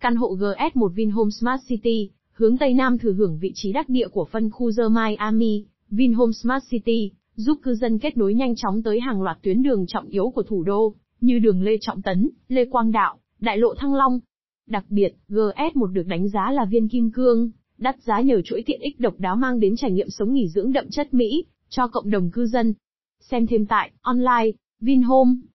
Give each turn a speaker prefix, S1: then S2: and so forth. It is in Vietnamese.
S1: Căn hộ GS1 Vinhome Smart City, hướng Tây Nam thừa hưởng vị trí đắc địa của phân khu The Miami, Vinhome Smart City, giúp cư dân kết nối nhanh chóng tới hàng loạt tuyến đường trọng yếu của thủ đô, như đường Lê Trọng Tấn, Lê Quang Đạo, đại lộ Thăng Long. Đặc biệt, GS1 được đánh giá là viên kim cương, đắt giá nhờ chuỗi tiện ích độc đáo mang đến trải nghiệm sống nghỉ dưỡng đậm chất Mỹ, cho cộng đồng cư dân. Xem thêm tại, online, Vinhome.